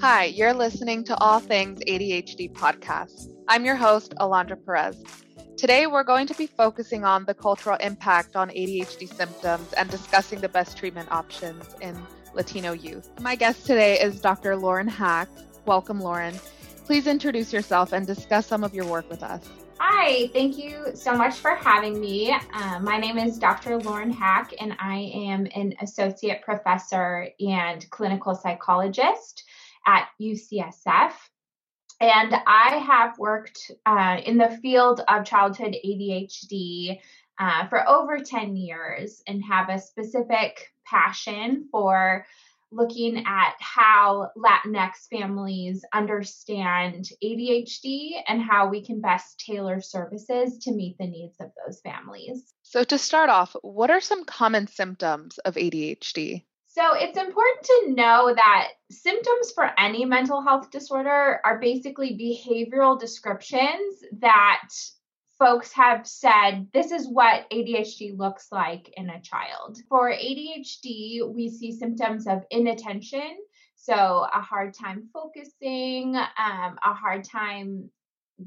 Hi, you're listening to All Things ADHD podcast. I'm your host, Alondra Perez. Today, we're going to be focusing on the cultural impact on ADHD symptoms and discussing the best treatment options in Latino youth. My guest today is Dr. Lauren Haack. Welcome, Lauren. Please introduce yourself and discuss some of your work with us. Hi, thank you so much for having me. Uh, my name is Dr. Lauren Haack, and I am an associate professor and clinical psychologist at UCSF. And I have worked uh, in the field of childhood ADHD uh, for over 10 years and have a specific passion for looking at how Latinx families understand ADHD and how we can best tailor services to meet the needs of those families. So, to start off, what are some common symptoms of ADHD? So, it's important to know that symptoms for any mental health disorder are basically behavioral descriptions that folks have said this is what ADHD looks like in a child. For ADHD, we see symptoms of inattention, so a hard time focusing, um, a hard time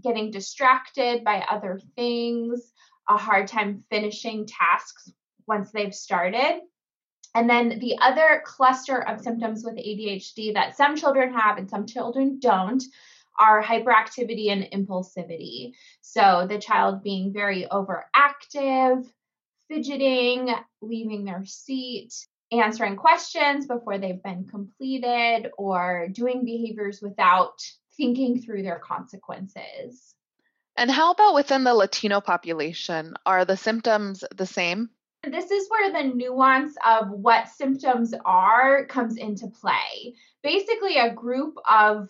getting distracted by other things, a hard time finishing tasks once they've started. And then the other cluster of symptoms with ADHD that some children have and some children don't are hyperactivity and impulsivity. So the child being very overactive, fidgeting, leaving their seat, answering questions before they've been completed, or doing behaviors without thinking through their consequences. And how about within the Latino population? Are the symptoms the same? This is where the nuance of what symptoms are comes into play. Basically, a group of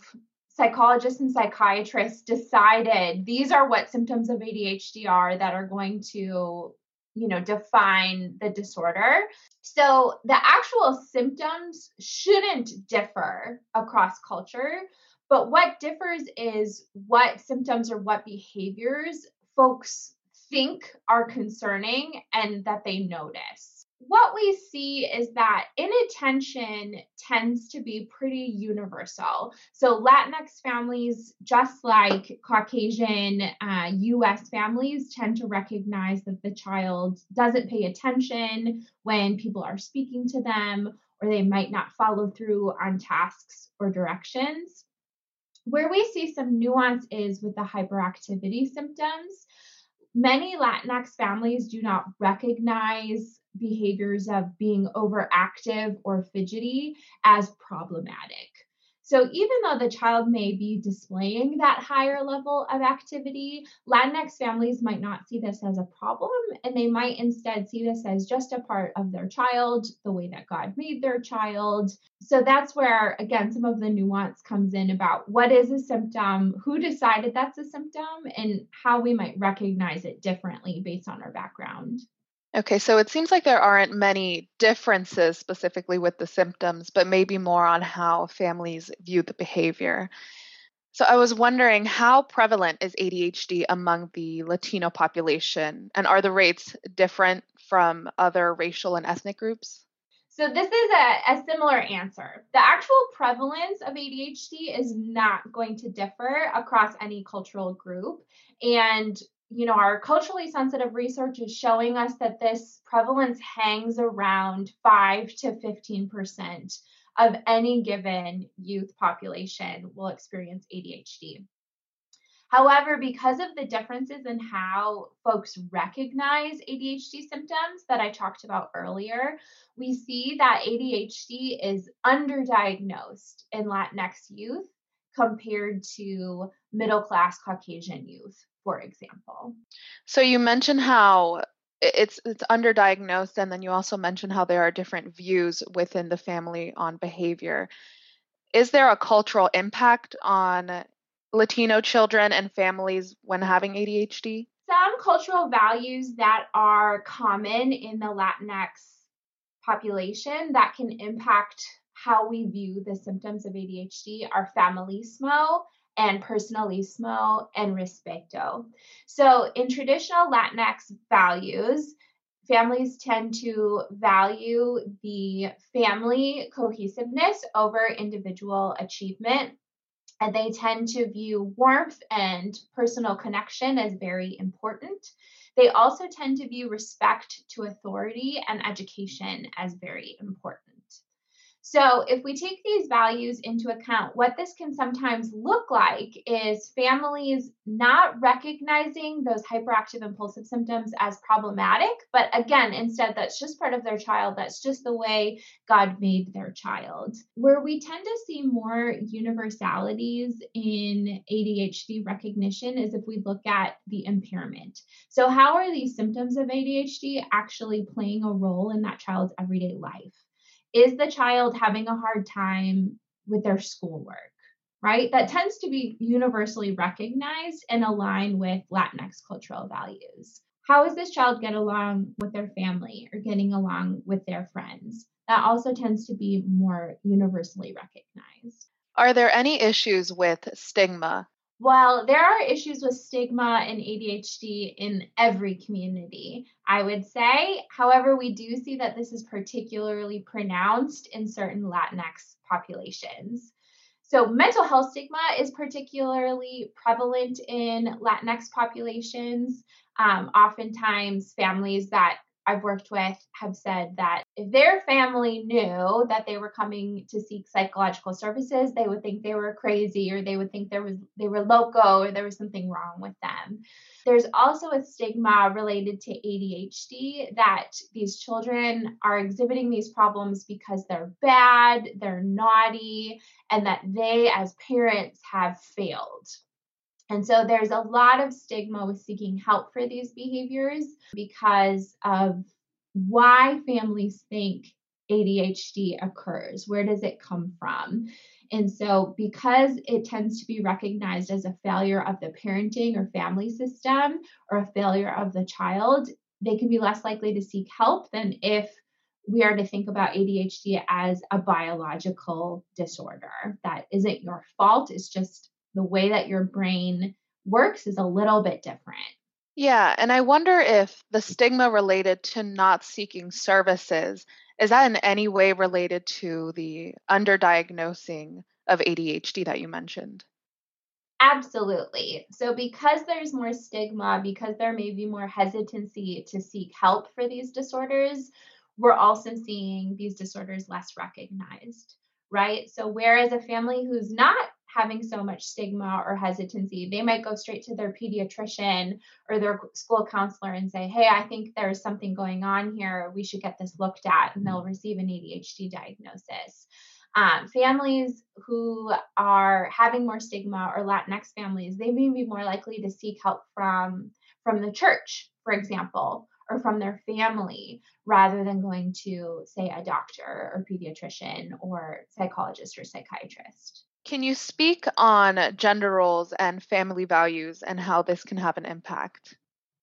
psychologists and psychiatrists decided these are what symptoms of ADHD are that are going to you know define the disorder so the actual symptoms shouldn't differ across culture but what differs is what symptoms or what behaviors folks think are concerning and that they notice what we see is that inattention tends to be pretty universal. So, Latinx families, just like Caucasian uh, US families, tend to recognize that the child doesn't pay attention when people are speaking to them, or they might not follow through on tasks or directions. Where we see some nuance is with the hyperactivity symptoms. Many Latinx families do not recognize behaviors of being overactive or fidgety as problematic. So, even though the child may be displaying that higher level of activity, Latinx families might not see this as a problem and they might instead see this as just a part of their child, the way that God made their child. So, that's where, again, some of the nuance comes in about what is a symptom, who decided that's a symptom, and how we might recognize it differently based on our background. Okay, so it seems like there aren't many differences specifically with the symptoms, but maybe more on how families view the behavior. So I was wondering how prevalent is ADHD among the Latino population, and are the rates different from other racial and ethnic groups? So this is a, a similar answer. The actual prevalence of ADHD is not going to differ across any cultural group. And you know, our culturally sensitive research is showing us that this prevalence hangs around 5 to 15% of any given youth population will experience ADHD. However, because of the differences in how folks recognize ADHD symptoms that I talked about earlier, we see that ADHD is underdiagnosed in Latinx youth compared to middle class Caucasian youth for example. So you mentioned how it's it's underdiagnosed and then you also mentioned how there are different views within the family on behavior. Is there a cultural impact on Latino children and families when having ADHD? Some cultural values that are common in the Latinx population that can impact how we view the symptoms of ADHD are familismo and personalismo and respeto. So, in traditional Latinx values, families tend to value the family cohesiveness over individual achievement. And they tend to view warmth and personal connection as very important. They also tend to view respect to authority and education as very important. So, if we take these values into account, what this can sometimes look like is families not recognizing those hyperactive impulsive symptoms as problematic. But again, instead, that's just part of their child. That's just the way God made their child. Where we tend to see more universalities in ADHD recognition is if we look at the impairment. So, how are these symptoms of ADHD actually playing a role in that child's everyday life? Is the child having a hard time with their schoolwork? Right? That tends to be universally recognized and aligned with Latinx cultural values. How is this child get along with their family or getting along with their friends? That also tends to be more universally recognized. Are there any issues with stigma well, there are issues with stigma and ADHD in every community, I would say. However, we do see that this is particularly pronounced in certain Latinx populations. So, mental health stigma is particularly prevalent in Latinx populations. Um, oftentimes, families that I've worked with have said that if their family knew that they were coming to seek psychological services, they would think they were crazy or they would think there was they were loco or there was something wrong with them. There's also a stigma related to ADHD that these children are exhibiting these problems because they're bad, they're naughty, and that they as parents have failed. And so there's a lot of stigma with seeking help for these behaviors because of why families think ADHD occurs. Where does it come from? And so, because it tends to be recognized as a failure of the parenting or family system or a failure of the child, they can be less likely to seek help than if we are to think about ADHD as a biological disorder that isn't your fault. It's just the way that your brain works is a little bit different. Yeah, and I wonder if the stigma related to not seeking services is that in any way related to the underdiagnosing of ADHD that you mentioned? Absolutely. So, because there's more stigma, because there may be more hesitancy to seek help for these disorders, we're also seeing these disorders less recognized, right? So, whereas a family who's not having so much stigma or hesitancy. They might go straight to their pediatrician or their school counselor and say, Hey, I think there's something going on here. We should get this looked at. And they'll receive an ADHD diagnosis. Um, families who are having more stigma or Latinx families, they may be more likely to seek help from from the church, for example, or from their family rather than going to, say, a doctor or pediatrician or psychologist or psychiatrist. Can you speak on gender roles and family values and how this can have an impact?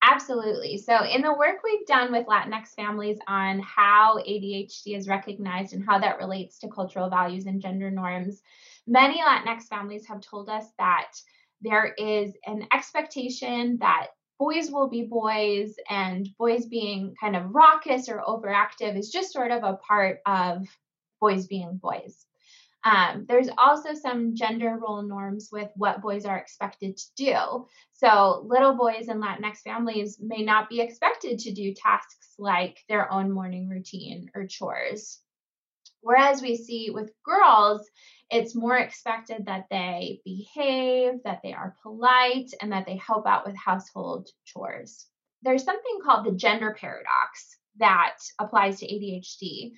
Absolutely. So, in the work we've done with Latinx families on how ADHD is recognized and how that relates to cultural values and gender norms, many Latinx families have told us that there is an expectation that boys will be boys and boys being kind of raucous or overactive is just sort of a part of boys being boys. Um, there's also some gender role norms with what boys are expected to do. So, little boys in Latinx families may not be expected to do tasks like their own morning routine or chores. Whereas we see with girls, it's more expected that they behave, that they are polite, and that they help out with household chores. There's something called the gender paradox that applies to ADHD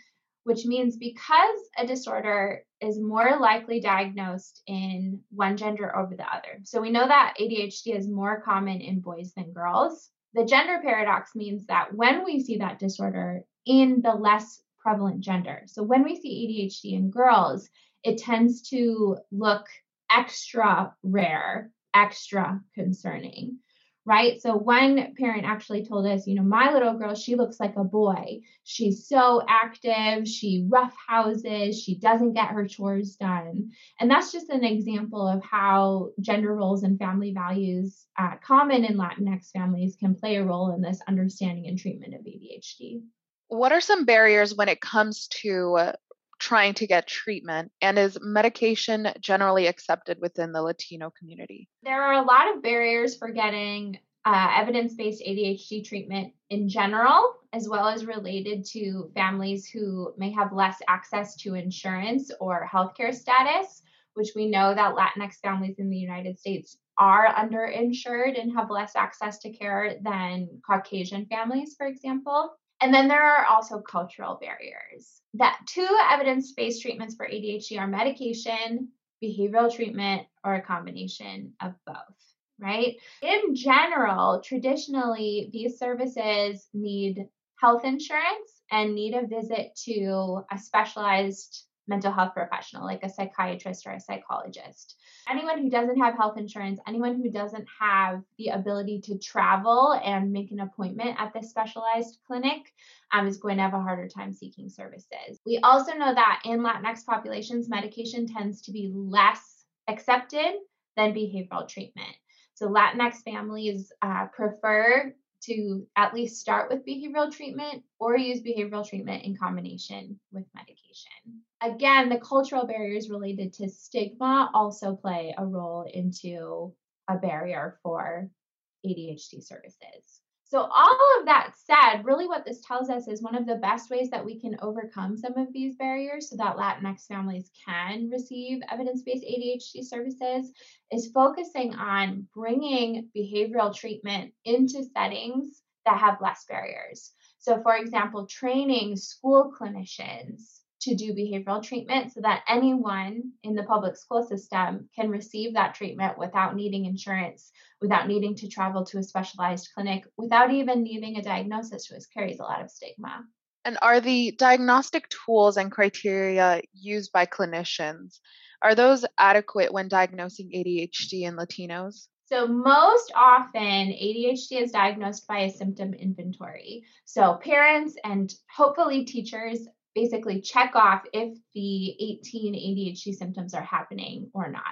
which means because a disorder is more likely diagnosed in one gender over the other. So we know that ADHD is more common in boys than girls. The gender paradox means that when we see that disorder in the less prevalent gender, so when we see ADHD in girls, it tends to look extra rare, extra concerning right? So one parent actually told us, you know, my little girl, she looks like a boy. She's so active, she rough houses, she doesn't get her chores done. And that's just an example of how gender roles and family values uh, common in Latinx families can play a role in this understanding and treatment of ADHD. What are some barriers when it comes to trying to get treatment? And is medication generally accepted within the Latino community? There are a lot of barriers for getting uh, evidence based ADHD treatment in general, as well as related to families who may have less access to insurance or healthcare status, which we know that Latinx families in the United States are underinsured and have less access to care than Caucasian families, for example. And then there are also cultural barriers. That two evidence-based treatments for ADHD are medication, behavioral treatment, or a combination of both, right? In general, traditionally, these services need health insurance and need a visit to a specialized mental health professional, like a psychiatrist or a psychologist. Anyone who doesn't have health insurance, anyone who doesn't have the ability to travel and make an appointment at this specialized clinic um, is going to have a harder time seeking services. We also know that in Latinx populations, medication tends to be less accepted than behavioral treatment. So Latinx families uh, prefer to at least start with behavioral treatment or use behavioral treatment in combination with medication. Again, the cultural barriers related to stigma also play a role into a barrier for ADHD services. So, all of that said, really what this tells us is one of the best ways that we can overcome some of these barriers so that Latinx families can receive evidence based ADHD services is focusing on bringing behavioral treatment into settings that have less barriers. So, for example, training school clinicians to do behavioral treatment so that anyone in the public school system can receive that treatment without needing insurance, without needing to travel to a specialized clinic, without even needing a diagnosis, which carries a lot of stigma. And are the diagnostic tools and criteria used by clinicians are those adequate when diagnosing ADHD in Latinos? So, most often, ADHD is diagnosed by a symptom inventory. So, parents and hopefully teachers basically check off if the 18 ADHD symptoms are happening or not.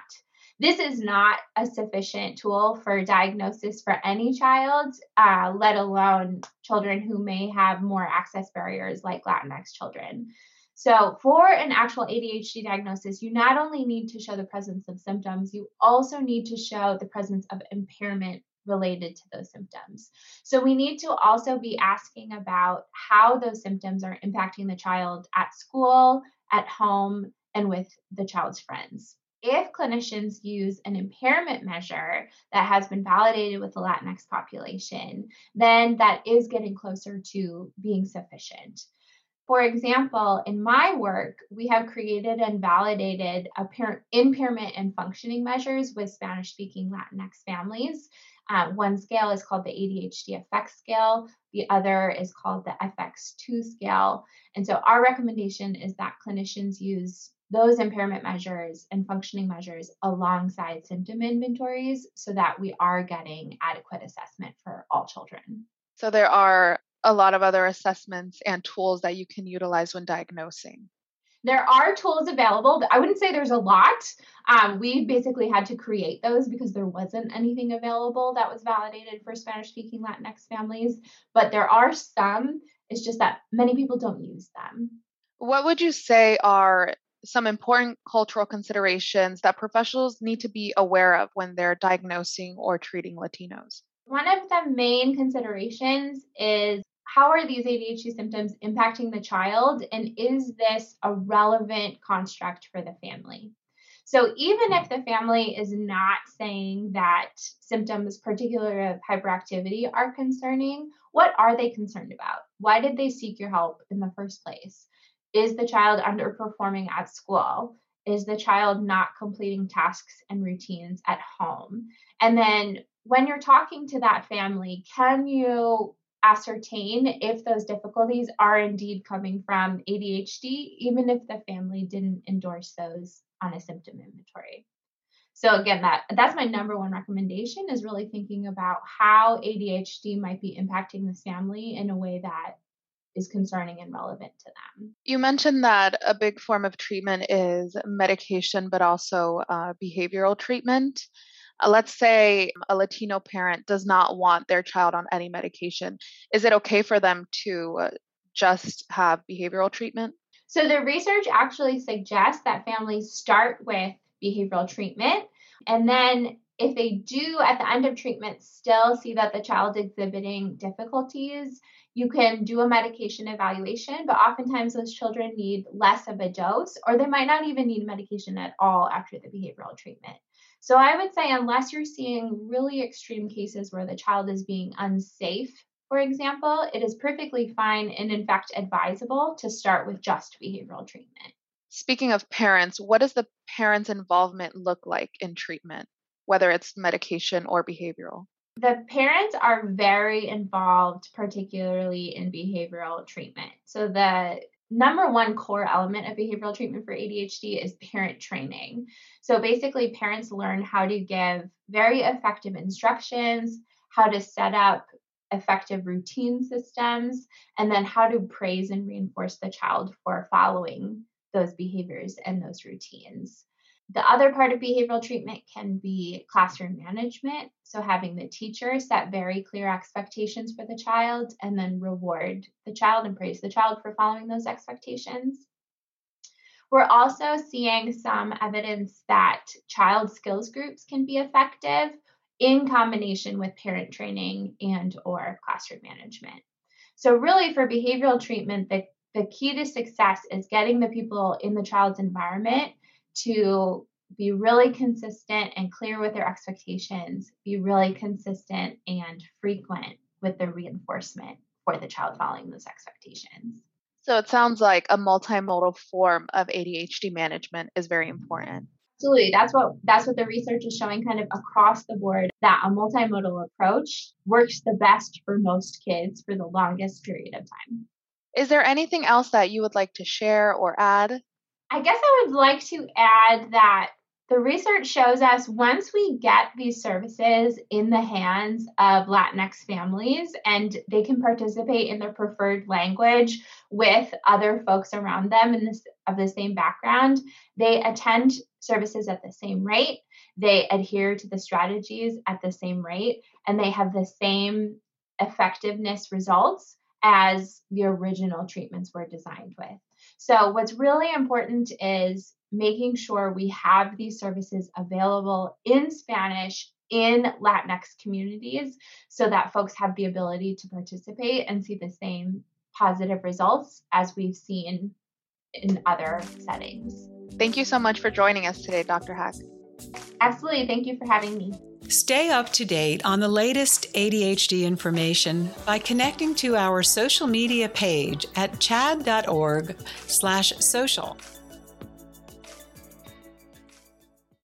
This is not a sufficient tool for diagnosis for any child, uh, let alone children who may have more access barriers like Latinx children. So, for an actual ADHD diagnosis, you not only need to show the presence of symptoms, you also need to show the presence of impairment related to those symptoms. So we need to also be asking about how those symptoms are impacting the child at school, at home, and with the child's friends. If clinicians use an impairment measure that has been validated with the Latinx population, then that is getting closer to being sufficient. For example, in my work, we have created and validated impairment and functioning measures with Spanish speaking Latinx families uh, one scale is called the ADHD FX scale, the other is called the FX2 scale. And so our recommendation is that clinicians use those impairment measures and functioning measures alongside symptom inventories so that we are getting adequate assessment for all children. So there are a lot of other assessments and tools that you can utilize when diagnosing. There are tools available. I wouldn't say there's a lot. Um, we basically had to create those because there wasn't anything available that was validated for Spanish speaking Latinx families. But there are some. It's just that many people don't use them. What would you say are some important cultural considerations that professionals need to be aware of when they're diagnosing or treating Latinos? One of the main considerations is how are these ADHD symptoms impacting the child? And is this a relevant construct for the family? So, even if the family is not saying that symptoms, particularly of hyperactivity, are concerning, what are they concerned about? Why did they seek your help in the first place? Is the child underperforming at school? Is the child not completing tasks and routines at home? And then when you're talking to that family, can you ascertain if those difficulties are indeed coming from ADHD, even if the family didn't endorse those on a symptom inventory. So again, that that's my number one recommendation is really thinking about how ADHD might be impacting this family in a way that is concerning and relevant to them. You mentioned that a big form of treatment is medication, but also uh, behavioral treatment. Uh, let's say a Latino parent does not want their child on any medication. Is it okay for them to uh, just have behavioral treatment? So, the research actually suggests that families start with behavioral treatment. And then, if they do at the end of treatment still see that the child exhibiting difficulties, you can do a medication evaluation, but oftentimes those children need less of a dose, or they might not even need medication at all after the behavioral treatment. So I would say, unless you're seeing really extreme cases where the child is being unsafe, for example, it is perfectly fine and, in fact, advisable to start with just behavioral treatment. Speaking of parents, what does the parents' involvement look like in treatment, whether it's medication or behavioral? The parents are very involved, particularly in behavioral treatment. So, the number one core element of behavioral treatment for ADHD is parent training. So, basically, parents learn how to give very effective instructions, how to set up effective routine systems, and then how to praise and reinforce the child for following those behaviors and those routines. The other part of behavioral treatment can be classroom management. So, having the teacher set very clear expectations for the child and then reward the child and praise the child for following those expectations. We're also seeing some evidence that child skills groups can be effective in combination with parent training and or classroom management. So really for behavioral treatment, the, the key to success is getting the people in the child's environment to be really consistent and clear with their expectations, be really consistent and frequent with the reinforcement for the child following those expectations. So it sounds like a multimodal form of ADHD management is very important. Absolutely. That's what that's what the research is showing kind of across the board that a multimodal approach works the best for most kids for the longest period of time. Is there anything else that you would like to share or add? I guess I would like to add that the research shows us once we get these services in the hands of Latinx families and they can participate in their preferred language with other folks around them in this of the same background, they attend services at the same rate, they adhere to the strategies at the same rate, and they have the same effectiveness results as the original treatments were designed with. So, what's really important is making sure we have these services available in Spanish in Latinx communities so that folks have the ability to participate and see the same positive results as we've seen in other settings. Thank you so much for joining us today, Dr. Haack. Absolutely. Thank you for having me. Stay up to date on the latest ADHD information by connecting to our social media page at chadd.org slash social.